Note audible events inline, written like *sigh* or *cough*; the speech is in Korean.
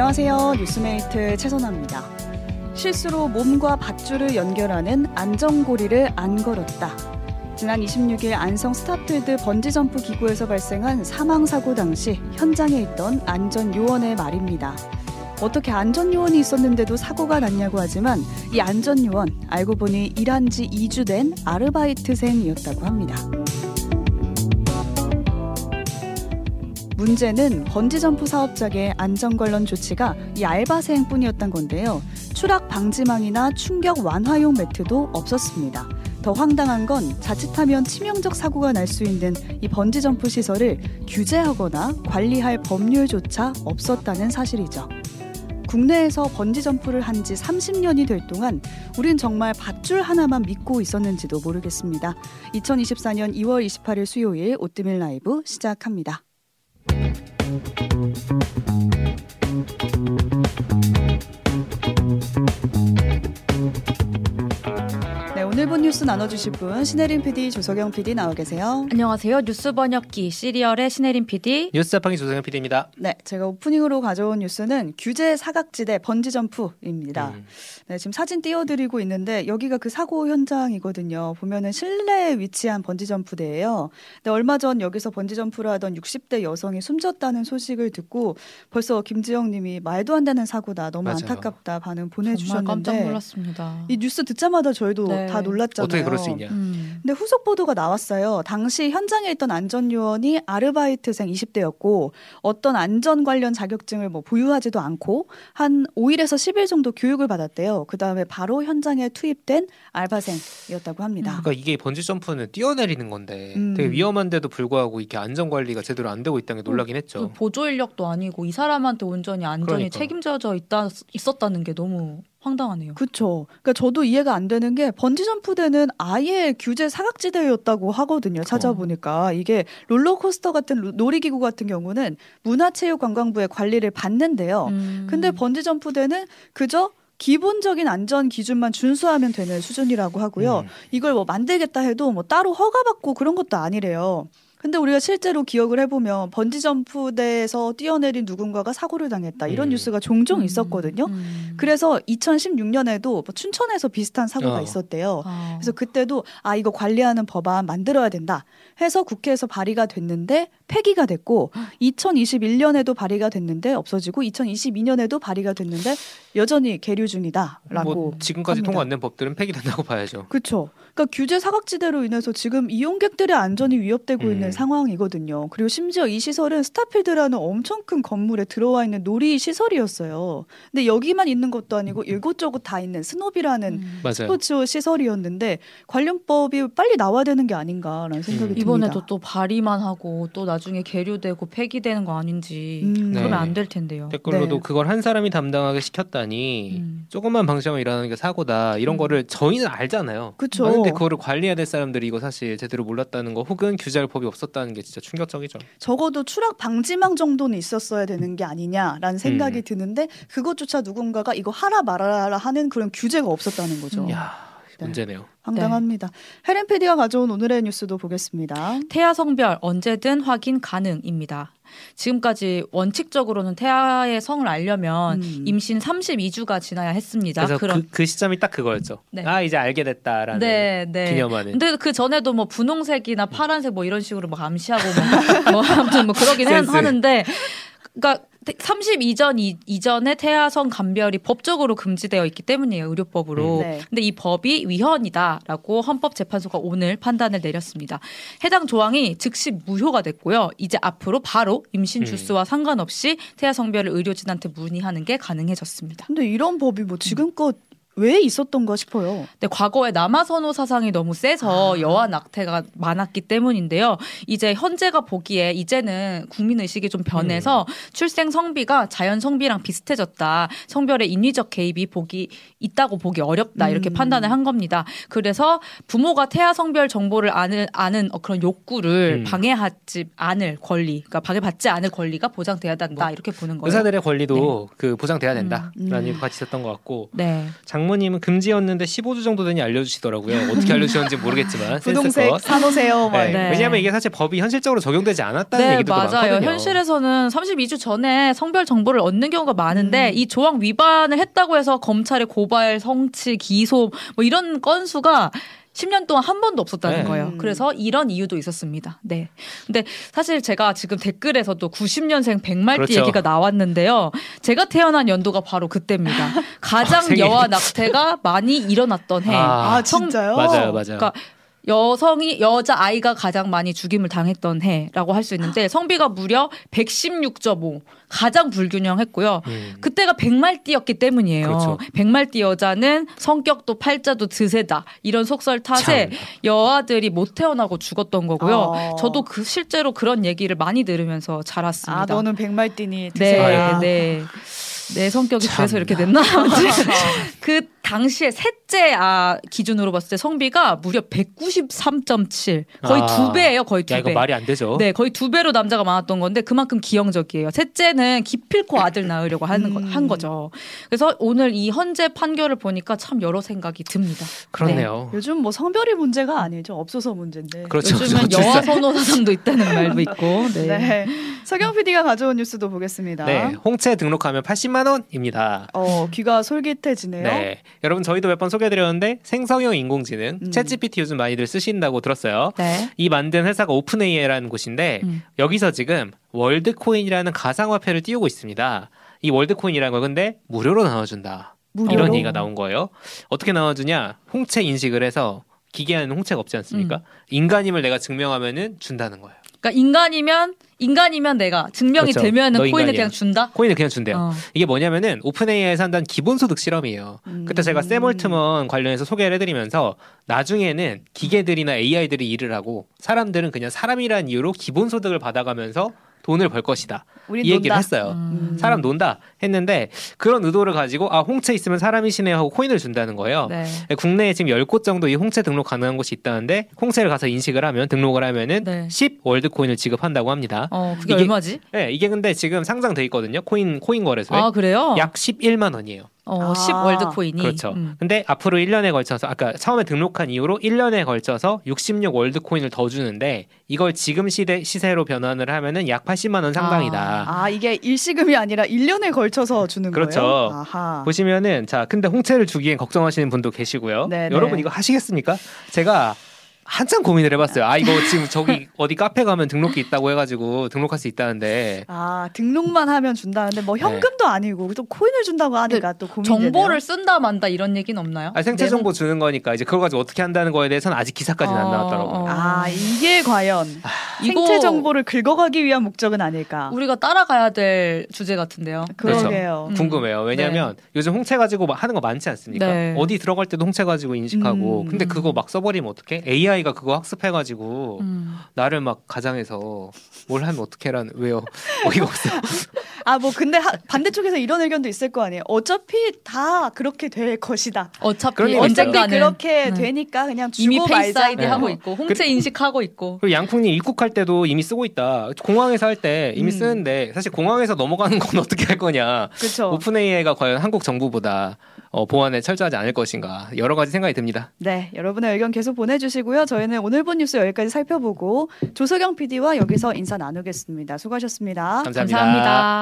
안녕하세요. 뉴스메이트 최선아입니다. 실수로 몸과 밧줄을 연결하는 안전고리를 안 걸었다. 지난 26일 안성 스타필드 번지점프 기구에서 발생한 사망사고 당시 현장에 있던 안전요원의 말입니다. 어떻게 안전요원이 있었는데도 사고가 났냐고 하지만 이 안전요원 알고 보니 일한 지 2주 된 아르바이트생이었다고 합니다. 문제는 번지점프 사업장의 안전 관련 조치가 이 알바생뿐이었던 건데요. 추락 방지망이나 충격 완화용 매트도 없었습니다. 더 황당한 건 자칫하면 치명적 사고가 날 수 있는 이 번지점프 시설을 규제하거나 관리할 법률조차 없었다는 사실이죠. 국내에서 번지점프를 한 지 30년이 될 동안 우린 정말 밧줄 하나만 믿고 있었는지도 모르겠습니다. 2024년 2월 28일 수요일 오뜨밀 라이브 시작합니다. 네, 뉴스 나눠주실 분 신혜림 PD, 조석영 PD 나와 계세요. 안녕하세요. 뉴스 번역기 시리얼의 신혜림 PD. 뉴스 자판기 조성현 PD입니다. 네, 제가 오프닝으로 가져온 뉴스는 규제 사각지대 번지 점프입니다. 음. 네, 지금 사진 띄워드리고 있는데 여기가 그 사고 현장이거든요. 보면은 실내에 위치한 번지 점프대예요. 근데 얼마 전 여기서 번지 점프를 하던 60대 여성이 숨졌다는 소식을 듣고 벌써 김지영님이 말도 안 되는 사고다, 너무 맞아요. 안타깝다 반응 정말 깜짝 보내주셨는데 놀랐습니다. 이 뉴스 듣자마자 저희도 네. 다 놀랐 잖아요. 어떻게 그럴 수 있냐? 음. 근데 후속 보도가 나왔어요. 당시 현장에 있던 안전 요원이 아르바이트생 20대였고 어떤 안전 관련 자격증을 뭐 보유하지도 않고 한 5일에서 10일 정도 교육을 받았대요. 그 다음에 바로 현장에 투입된 알바생이었다고 합니다. 그러니까 이게 번지 점프는 뛰어내리는 건데 음. 되게 위험한데도 불구하고 이렇게 안전 관리가 제대로 안 되고 있다는 게 놀라긴 그 했죠. 보조 인력도 아니고 이 사람한테 온전히 안전이 그러니까. 책임져져 있다 있었다는 게 너무 황당하네요. 그렇죠. 그러니까 저도 이해가 안 되는 게 번지 점프대는 아예 규제 사각지대였다고 하거든요. 찾아보니까 이게 롤러코스터 같은 로- 놀이기구 같은 경우는 문화체육관광부의 관리를 받는데요. 음. 근데 번지 점프대는 그저 기본적인 안전 기준만 준수하면 되는 수준이라고 하고요. 음. 이걸 뭐 만들겠다 해도 뭐 따로 허가받고 그런 것도 아니래요. 근데 우리가 실제로 기억을 해보면 번지 점프대에서 뛰어내린 누군가가 사고를 당했다 이런 음. 뉴스가 종종 음. 있었거든요. 음. 그래서 2016년에도 뭐 춘천에서 비슷한 사고가 어. 있었대요. 아. 그래서 그때도 아 이거 관리하는 법안 만들어야 된다 해서 국회에서 발의가 됐는데 폐기가 됐고 2021년에도 발의가 됐는데 없어지고 2022년에도 발의가 됐는데 여전히 계류 중이다라고 뭐 지금까지 합니다. 통과 안 된 법들은 폐기된다고 봐야죠. 그렇죠. 그러니까 규제 사각지대로 인해서 지금 이용객들의 안전이 위협되고 음. 있는 상황이거든요. 그리고 심지어 이 시설은 스타필드라는 엄청 큰 건물에 들어와 있는 놀이 시설이었어요. 근데 여기만 있는 것도 아니고 이곳저곳 다 있는 스노비라는 음. 맞아요. 스포츠 시설이었는데 관련법이 빨리 나와야 되는 게 아닌가라는 생각이 음. 듭니다. 이번에도 또 발의만 하고 또 나중에 계류되고 폐기되는 거 아닌지 음. 그러면 네. 안될 텐데요. 댓글로도 네. 그걸 한 사람이 담당하게 시켰다니 음. 조금만 방치하면 일어나는 게 사고다 이런 음. 거를 저희는 알잖아요. 그쵸. 아, 근데 그거를 관리해야 될 사람들이 이거 사실 제대로 몰랐다는 거 혹은 규제할 법이 없었다는 게 진짜 충격적이죠. 적어도 추락 방지망 정도는 있었어야 되는 게 아니냐라는 생각이 음. 드는데 그것조차 누군가가 이거 하라 말아라 하는 그런 규제가 없었다는 거죠. 음. 야 네. 문제네요. 황당합니다. 헤렌 PD가 가져온 오늘의 뉴스도 보겠습니다. 태아 성별 언제든 확인 가능입니다. 지금까지 원칙적으로는 태아의 성을 알려면 음. 임신 32주가 지나야 했습니다. 그래서 그런 그, 그 시점이 딱 그거였죠. 네. 아 이제 알게 됐다라는 네, 네. 기념하는. 근데 그 전에도 뭐 분홍색이나 파란색 뭐 이런 식으로 막 암시하고 뭐, *laughs* 뭐 아무튼 뭐 그러긴 하- 센스. 하는데 그러니까 32전 이, 이전에 태아성 감별이 법적으로 금지되어 있기 때문이에요 의료법으로. 음. 네. 근데 이 법이 위헌이다라고 헌법재판소가 오늘 판단을 내렸습니다. 해당 조항이 즉시 무효가 됐고요. 이제 앞으로 바로 임신 음. 주수와 상관없이 태아 성별을 의료진한테 문의하는 게 가능해졌습니다. 근데 이런 법이 뭐 지금껏 왜 있었던가 싶어요. 근데 과거에 남아선호 사상이 너무 세서 아. 여아 낙태가 많았기 때문인데요. 이제 현재가 보기에 이제는 국민 의식이 좀 변해서 음. 출생 성비가 자연 성비랑 비슷해졌다. 성별의 인위적 개입이 보기 있다고 보기 어렵다 이렇게 음. 판단을 한 겁니다. 그래서 부모가 태아 성별 정보를 아는 아는 어, 그런 욕구를 음. 방해하지 않을 권리, 그러니까 방해받지 않을 권리가 보장돼야 된다 뭐 이렇게 보는 거예요. 의사들의 권리도 그 보장돼야 된다라는 음, 음. 얘기 같이 있었던 것 같고 네. 장모님은 금지였는데 15주 정도 되니 알려주시더라고요. 어떻게 알려주셨는지 모르겠지만 *laughs* 부동색. 사놓으세요. 막 네. 네. 왜냐하면 이게 사실 법이 현실적으로 적용되지 않았다는 네, 얘기도 맞아요. 많거든요. 현실에서는 32주 전에 성별 정보를 얻는 경우가 많은데 음. 이 조항 위반을 했다고 해서 검찰의 고발, 성취, 기소 뭐 이런 건수가 10년 동안 한 번도 없었다는 네. 거예요. 음. 그래서 이런 이유도 있었습니다. 네. 근데 사실 제가 지금 댓글에서도 90년생 백말띠 그렇죠. 얘기가 나왔는데요. 제가 태어난 연도가 바로 그때입니다. *laughs* 가장 생일이. 여아 낙태가 많이 일어났던 해. 아, 아, 진짜요? 맞아요, 맞아요. 그러니까 여성이 여자 아이가 가장 많이 죽임을 당했던 해라고 할 수 있는데 성비가 무려 116.5 가장 불균형했고요. 음. 그때가 백말띠였기 때문이에요. 그렇죠. 백말띠 여자는 성격도 팔자도 드세다 이런 속설 탓에 참. 여아들이 못 태어나고 죽었던 거고요. 어. 저도 그 실제로 그런 얘기를 많이 들으면서 자랐습니다. 아 너는 백말띠니 네, 드세요. 네. 내 성격이 참. 그래서 이렇게 됐나? *laughs* *laughs* 그 당시에 셋째 아 기준으로 봤을 때 성비가 무려 193.7 거의 아. 두 배예요, 거의 두야 이거 배. 말이 안 되죠. 네, 거의 두 배로 남자가 많았던 건데 그만큼 기형적이에요. 셋째는 기필코 아들 낳으려고 하는 거, 음. 한 거죠. 그래서 오늘 이 헌재 판결을 보니까 참 여러 생각이 듭니다. 그렇네요. 요즘 뭐 성별이 문제가 아니죠. 없어서 문제인데. 그렇죠. 요즘은 그렇죠. 여아 선호 사상도 있다는 말도 있고. 네. 네. 서경 PD가 가져온 뉴스도 보겠습니다. 네, 홍채 등록하면 80만 원입니다. 어, 귀가 솔깃해지네요. 네, 여러분 저희도 몇 번 소개해드렸는데 생성형 인공지능 음. 챗GPT 요즘 많이들 쓰신다고 들었어요. 네. 이 만든 회사가 오픈AI라는 곳인데 음. 여기서 지금 월드코인이라는 가상화폐를 띄우고 있습니다. 이 월드코인이라는 거 근데 무료로 나눠준다. 무료로? 이런 얘기가 나온 거예요. 어떻게 나눠주냐? 홍채 인식을 해서 기계에는 홍채가 없지 않습니까? 음. 인간임을 내가 증명하면은 준다는 거예요. 그러니까 인간이면 인간이면 내가 증명이 그렇죠. 되면은 너 코인을. 그냥 준다. 코인을 그냥 준대요. 어. 이게 뭐냐면은 오픈AI에서 한다는 기본소득 실험이에요. 음. 그때 제가 세몰트먼 관련해서 소개를 해드리면서 나중에는 기계들이나 AI들이 일을 하고 사람들은 그냥 사람이란 이유로 기본소득을 받아가면서 돈을 벌 것이다. 이 얘기를 논다. 했어요. 음. 사람 논다 했는데 그런 의도를 가지고 아 홍채 있으면 사람이시네요 하고 코인을 준다는 거예요. 네. 국내에 지금 10곳 정도 이 홍채 등록 가능한 곳이 있다는데 홍채를 가서 인식을 하면 등록을 하면은 네. 10 월드 코인을 지급한다고 합니다. 어, 그게 이게- 얼마지? 네, 이게 근데 지금 상장돼 있거든요. 코인 코인 거래소에 아, 그래요? 약 11만 원이에요. 어, 아. 10 월드 코인이. 그렇죠. 음. 근데 앞으로 1년에 걸쳐서 아까 처음에 등록한 이후로 1년에 걸쳐서 66 월드 코인을 더 주는데 이걸 지금 시대 시세로 변환을 하면은 약 80만 원 상당이다. 아, 이게 일시금이 아니라 1년에 걸 쳐서 주는 그렇죠. 거예요? 아하. 보시면은 자 근데 홍채를 주기엔 걱정하시는 분도 계시고요. 네네. 여러분 이거 하시겠습니까? 제가 한참 고민을 해봤어요. 아 이거 *laughs* 지금 저기 어디 카페 가면 등록기 있다고 해가지고 등록할 수 있다는데 아, 등록만 하면 준다는데 뭐 현금도 아니고 또 코인을 준다고 하니까 또 고민되네요. 정보를 쓴다 만다 이런 얘기는 없나요? 아, 생체 네. 정보 주는 거니까 이제 그걸 가지고 어떻게 한다는 거에 대해서는 아직 기사까지는 안 어, 나왔더라고요. 어. 아, 이게 과연 이거 생체 정보를 긁어가기 위한 목적은 아닐까? 우리가 따라가야 될 주제 같은데요. 그러게요. 음. 궁금해요. 왜냐하면 요즘 홍채 가지고 막 하는 거 많지 않습니까? 네. 어디 들어갈 때도 홍채 가지고 인식하고. 음. 근데 그거 막 써버리면 어떡해? AI 가 그거 학습해가지고 음. 나를 막 가장해서 뭘 하면 어떡해라는 왜요? 어이가 없어. *laughs* 아, 뭐 근데 하- 반대쪽에서 이런 의견도 있을 거 아니에요. 어차피 다 그렇게 될 것이다. 어차피 언젠가는 그렇게 음. 되니까 그냥 주고 말자. 아이디 네. 하고 있고 홍채 인식하고 있고. 그리고 양풍님 입국할 때도 이미 쓰고 있다. 공항에서 할 때 이미 음. 쓰는데 사실 공항에서 넘어가는 건 *laughs* 어떻게 할 거냐. 그렇죠. 오픈 AI가 과연 한국 정부보다 어, 보안에 철저하지 않을 것인가 여러 가지 생각이 듭니다. 네, 여러분의 의견 계속 보내주시고요. 저희는 오늘 본 뉴스 여기까지 살펴보고 조석영 PD와 여기서 인사 나누겠습니다. 수고하셨습니다. 감사합니다. 감사합니다.